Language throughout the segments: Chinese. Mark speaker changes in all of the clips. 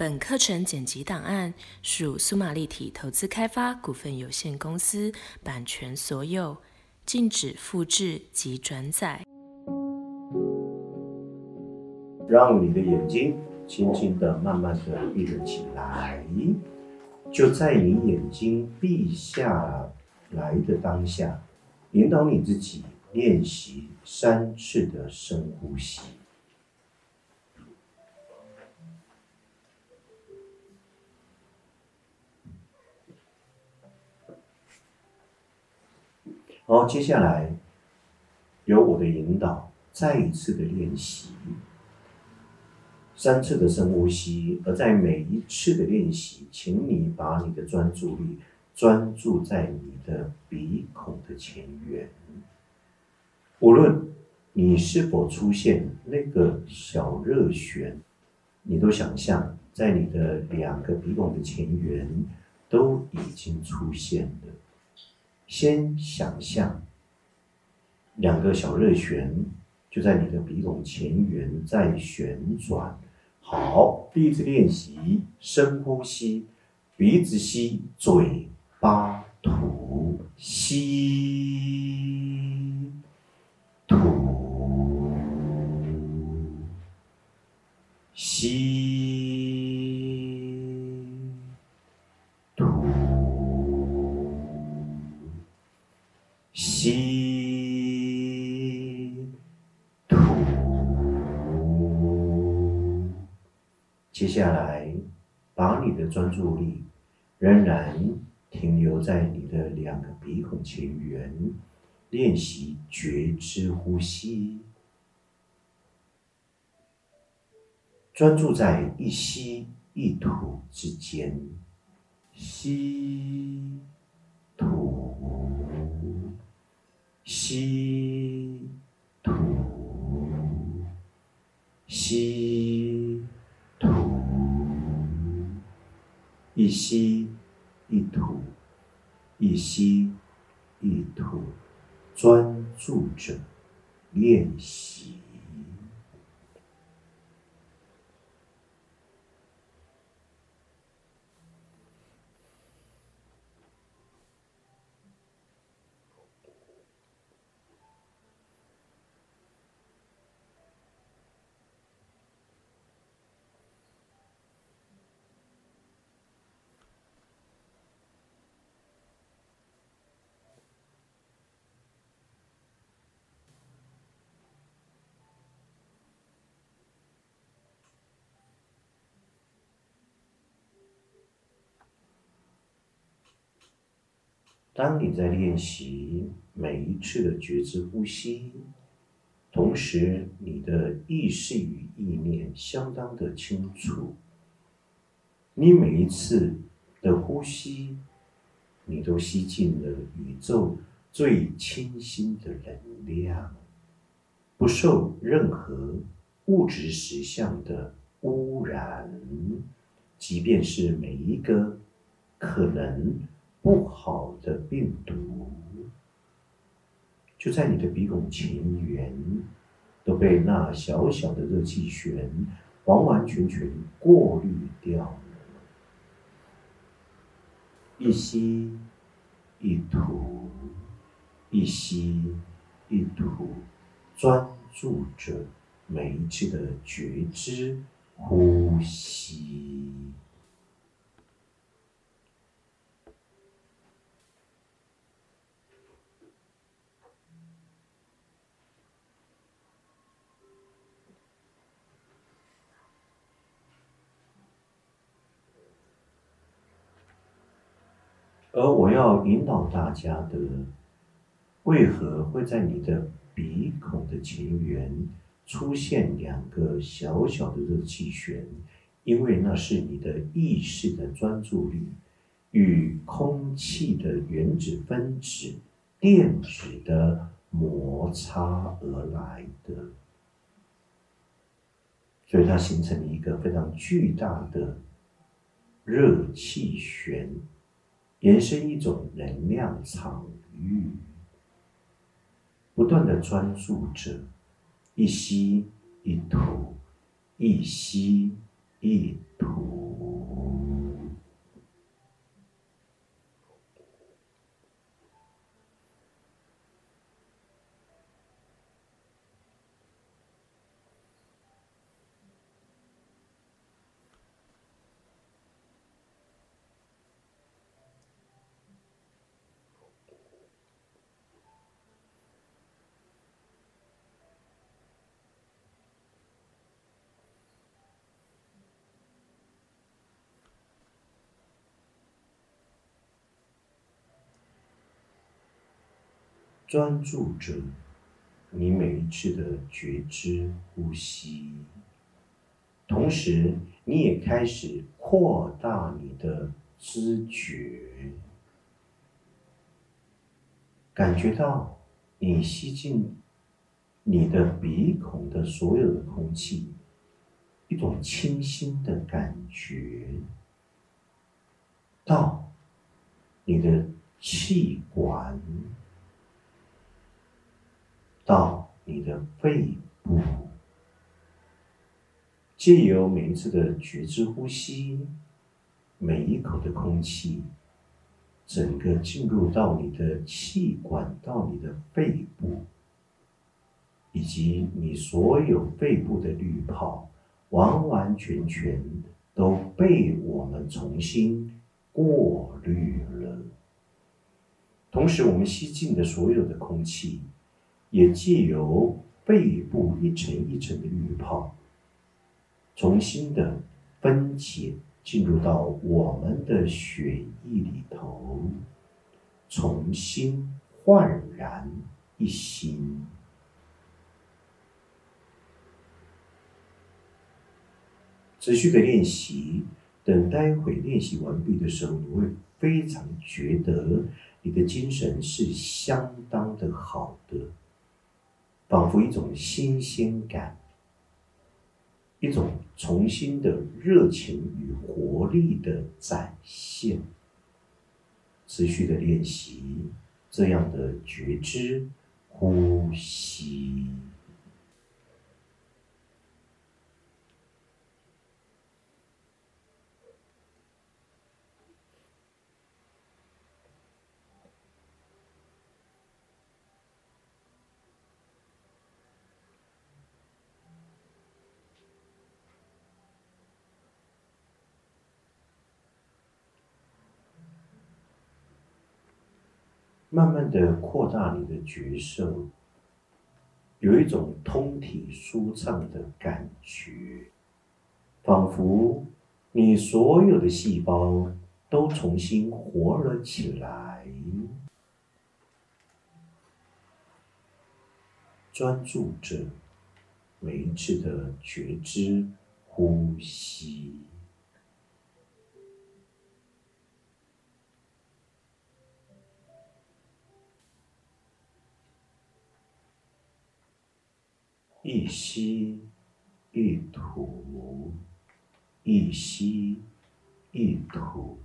Speaker 1: 本课程剪辑档案属苏玛立体投资开发股份有限公司版权所有，禁止复制及转载。
Speaker 2: 让你的眼睛轻轻的、慢慢的闭了起来，就在你眼睛闭下来的当下，引导你自己练习三次的深呼吸。好，接下来由我的引导，再一次的练习三次的深呼吸。而在每一次的练习，请你把你的专注力专注在你的鼻孔的前缘。无论你是否出现那个小热旋，你都想象在你的两个鼻孔的前缘都已经出现了。先想象两个小热旋就在你的鼻孔前缘在旋转。好，第一次练习深呼吸，鼻子吸，嘴巴吐，吸，下来，把你的专注力仍然停留在你的两个鼻孔前缘，练习觉知呼吸，专注在一吸一吐之间，吸，吐。吸，吐，吸，一吸一吐，一吸一吐，专注着练习。当你在练习每一次的觉知呼吸，同时你的意识与意念相当的清楚，你每一次的呼吸，你都吸进了宇宙最清新的能量，不受任何物质实相的污染，即便是每一个可能。不好的病毒就在你的鼻孔前缘，都被那小小的热气旋完完全全过滤掉了。一吸一吐，一吸一吐，专注着每一次的觉知呼吸。而我要引导大家的，为何会在你的鼻孔的前缘出现两个小小的热气旋？因为那是你的意识的专注力与空气的原子分子电子的摩擦而来的，所以它形成了一个非常巨大的热气旋。延伸一种能量场域，不断的专注着，一吸一吐，一吸一吐，专注着你每一次的觉知呼吸，同时你也开始扩大你的知觉，感觉到你吸进你的鼻孔的所有的空气，一种清新的感觉，到你的气管。到你的肺部，借由每一次的觉知呼吸，每一口的空气，整个进入到你的气管，到你的肺部，以及你所有肺部的滤泡，完完全全都被我们重新过滤了。同时，我们吸进的所有的空气。也借由肺部一层一层的滤泡，重新的分解进入到我们的血液里头，重新焕然一新。持续的练习，等待会练习完毕的时候，你会非常觉得你的精神是相当的好的。仿佛一种新鲜感，一种重新的热情与活力的展现。持续的练习这样的觉知呼吸。慢慢的扩大你的觉受，有一种通体舒畅的感觉，仿佛你所有的细胞都重新活了起来。专注着每一次的觉知呼吸。一吸一吐，一吸一吐，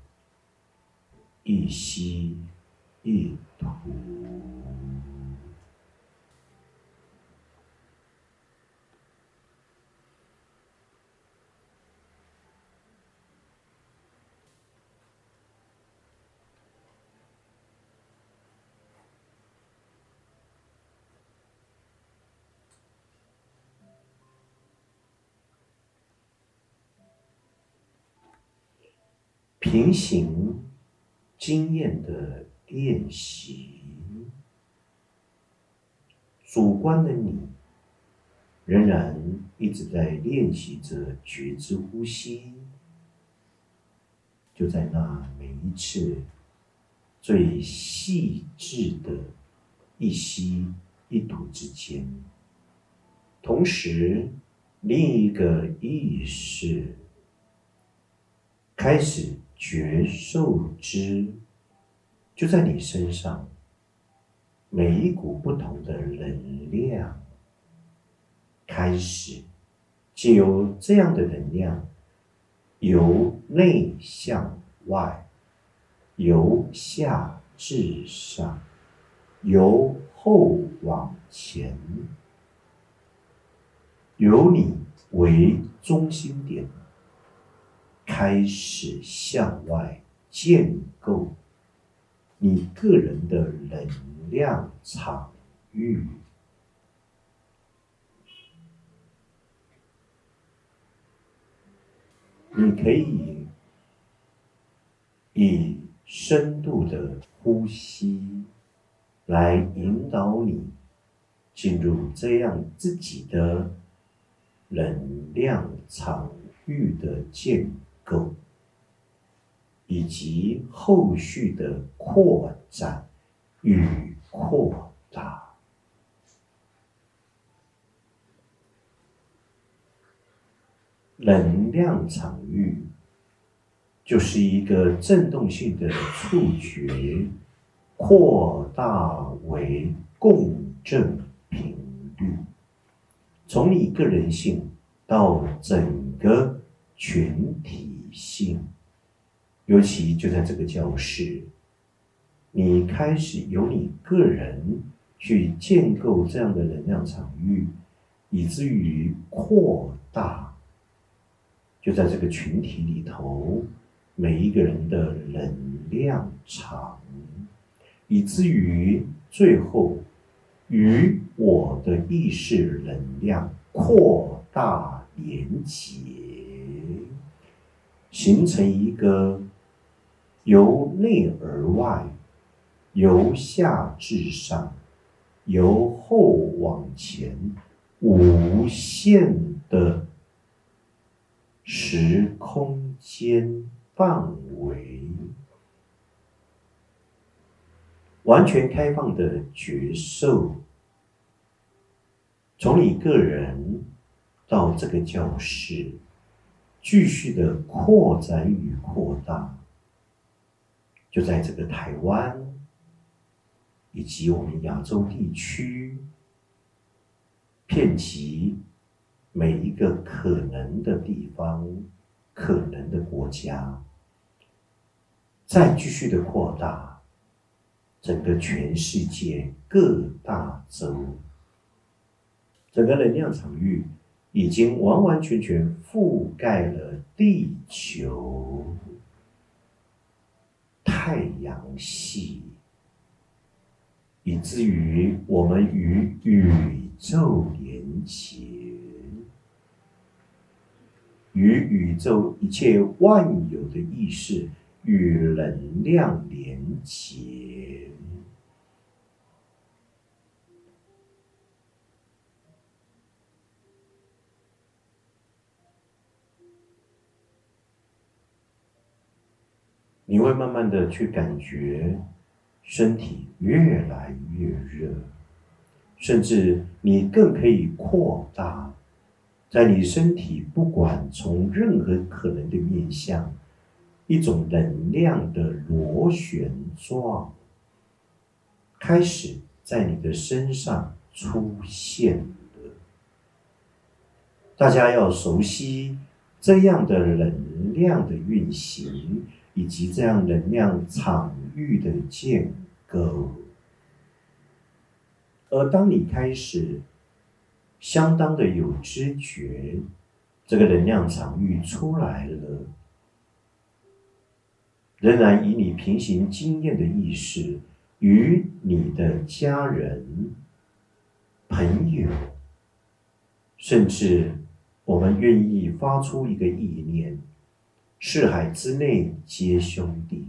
Speaker 2: 一吸一吐。平行经验的练习，主观的你仍然一直在练习着觉知呼吸，就在那每一次最细致的一吸一吐之间，同时另一个意识开始。觉受之，就在你身上，每一股不同的能量，开始借由这样的能量，由内向外，由下至上，由后往前，由你为中心点。开始向外建构你个人的能量场域，你可以以深度的呼吸来引导你进入这样自己的能量场域的建。构以及后续的扩展与扩大。能量场域就是一个振动性的触觉，扩大为共振频率，从你个人性到整个群体性，尤其就在这个教室，你开始由你个人去建构这样的能量场域，以至于扩大。就在这个群体里头，每一个人的能量场，以至于最后与我的意识能量扩大连结，形成一个由内而外、由下至上、由后往前无限的。时空间范围完全开放的觉受，从你个人到这个教室，继续的扩展与扩大，就在这个台湾以及我们亚洲地区，遍及。每一个可能的地方，可能的国家，再继续的扩大，整个全世界各大洲，整个能量场域已经完完全全覆盖了地球、太阳系，以至于我们与宇宙连接。与宇宙一切万有的意识与能量连结，你会慢慢的去感觉身体越来越热，甚至你更可以扩大。在你身体，不管从任何可能的面向，一种能量的螺旋状开始在你的身上出现了。大家要熟悉这样的能量的运行，以及这样能量场域的建构。而当你开始。相当的有知觉，这个能量场域出来了，仍然以你平行经验的意识，与你的家人、朋友，甚至我们愿意发出一个意念：四海之内皆兄弟。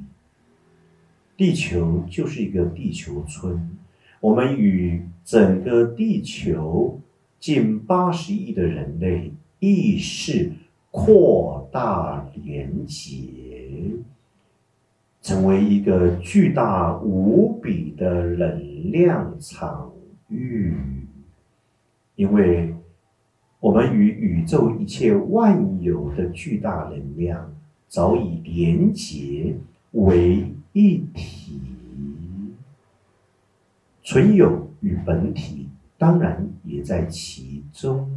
Speaker 2: 地球就是一个地球村，我们与整个地球。近八十亿的人类意识扩大连结，成为一个巨大无比的能量场域。因为我们与宇宙一切万有的巨大能量早已连结为一体，存有与本体。当然也在其中。